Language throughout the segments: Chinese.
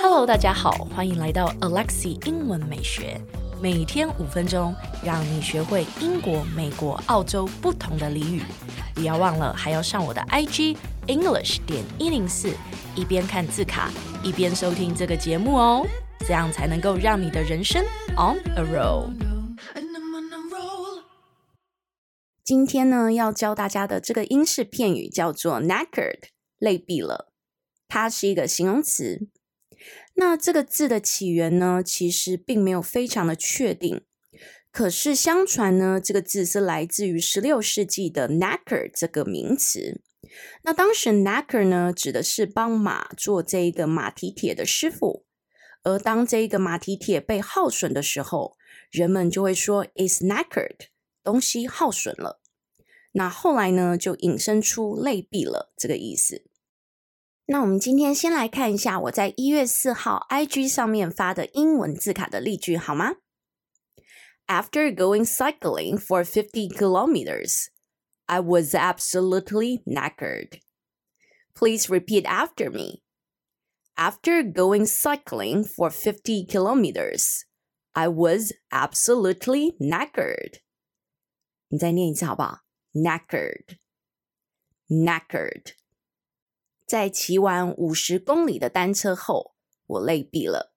Hello，大家好，欢迎来到 Alexi 英文美学，每天五分钟，让你学会英国、美国、澳洲不同的俚语。不要忘了，还要上我的 IG English 点一零四，一边看字卡，一边收听这个节目哦，这样才能够让你的人生 on a roll。今天呢，要教大家的这个英式片语叫做 knackered，累毙了。它是一个形容词。那这个字的起源呢，其实并没有非常的确定。可是相传呢，这个字是来自于十六世纪的 knacker 这个名词。那当时 knacker 呢，指的是帮马做这一个马蹄铁的师傅。而当这一个马蹄铁被耗损的时候，人们就会说 is knackered。东西耗损了，那后来呢，就引申出类比了这个意思。那我们今天先来看一下我在一月四号 IG 上面发的英文字卡的例句，好吗？After going cycling for fifty kilometers, I was absolutely knackered. Please repeat after me. After going cycling for fifty kilometers, I was absolutely knackered. 你再念一次好不好？Knackered，knackered。在骑完五十公里的单车后，我累毙了。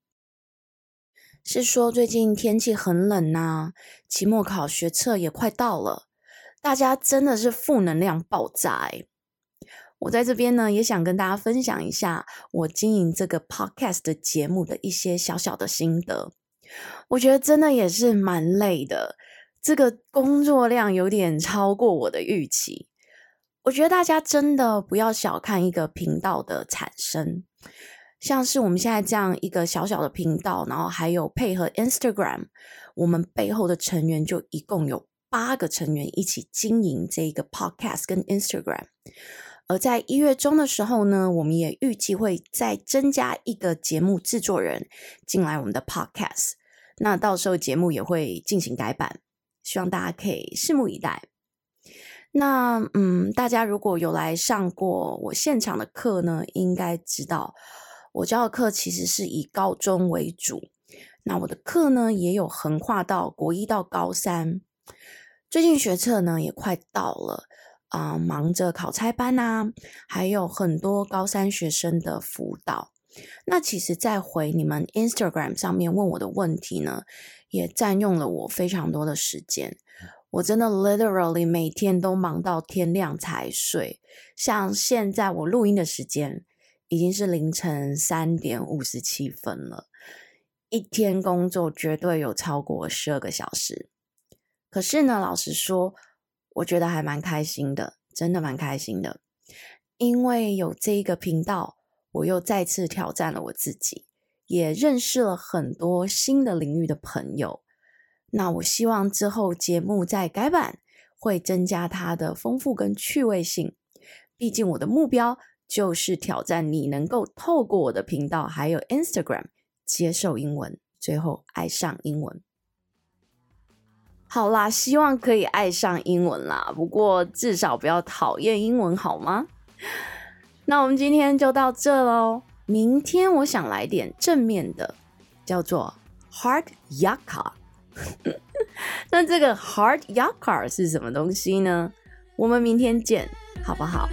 是说最近天气很冷呐、期末考学测也快到了，大家真的是负能量爆炸。我在这边呢，也想跟大家分享一下我经营这个 podcast 的节目的一些小小的心得。我觉得真的也是蛮累的。这个工作量有点超过我的预期，我觉得大家真的不要小看一个频道的产生，像是我们现在这样一个小小的频道，然后还有配合 Instagram，我们背后的成员就一共有八个成员一起经营这个 Podcast 跟 Instagram，而在一月中的时候呢，我们也预计会再增加一个节目制作人进来我们的 Podcast，那到时候节目也会进行改版。希望大家可以拭目以待。那嗯，大家如果有来上过我现场的课呢，应该知道我教的课其实是以高中为主。那我的课呢，也有横跨到国一到高三。最近学测呢也快到了啊，忙着考差班啊，还有很多高三学生的辅导。那其实，在回你们 Instagram 上面问我的问题呢，也占用了我非常多的时间，我真的 literally 每天都忙到天亮才睡。像现在我录音的时间已经是凌晨三点五十七分了，一天工作绝对有超过十二个小时。可是呢，老实说，我觉得还蛮开心的，真的蛮开心的，因为有这一个频道，我又再次挑战了我自己。也认识了很多新的领域的朋友。那我希望之后节目再改版，会增加它的丰富跟趣味性。毕竟我的目标就是挑战你能够透过我的频道还有 Instagram 接受英文，最后爱上英文。好啦，希望可以爱上英文啦。不过至少不要讨厌英文，好吗？那我们今天就到这喽。明天我想来点正面的，叫做 hard Yakka。那这个 hard Yakka 是什么东西呢？我们明天见，好不好？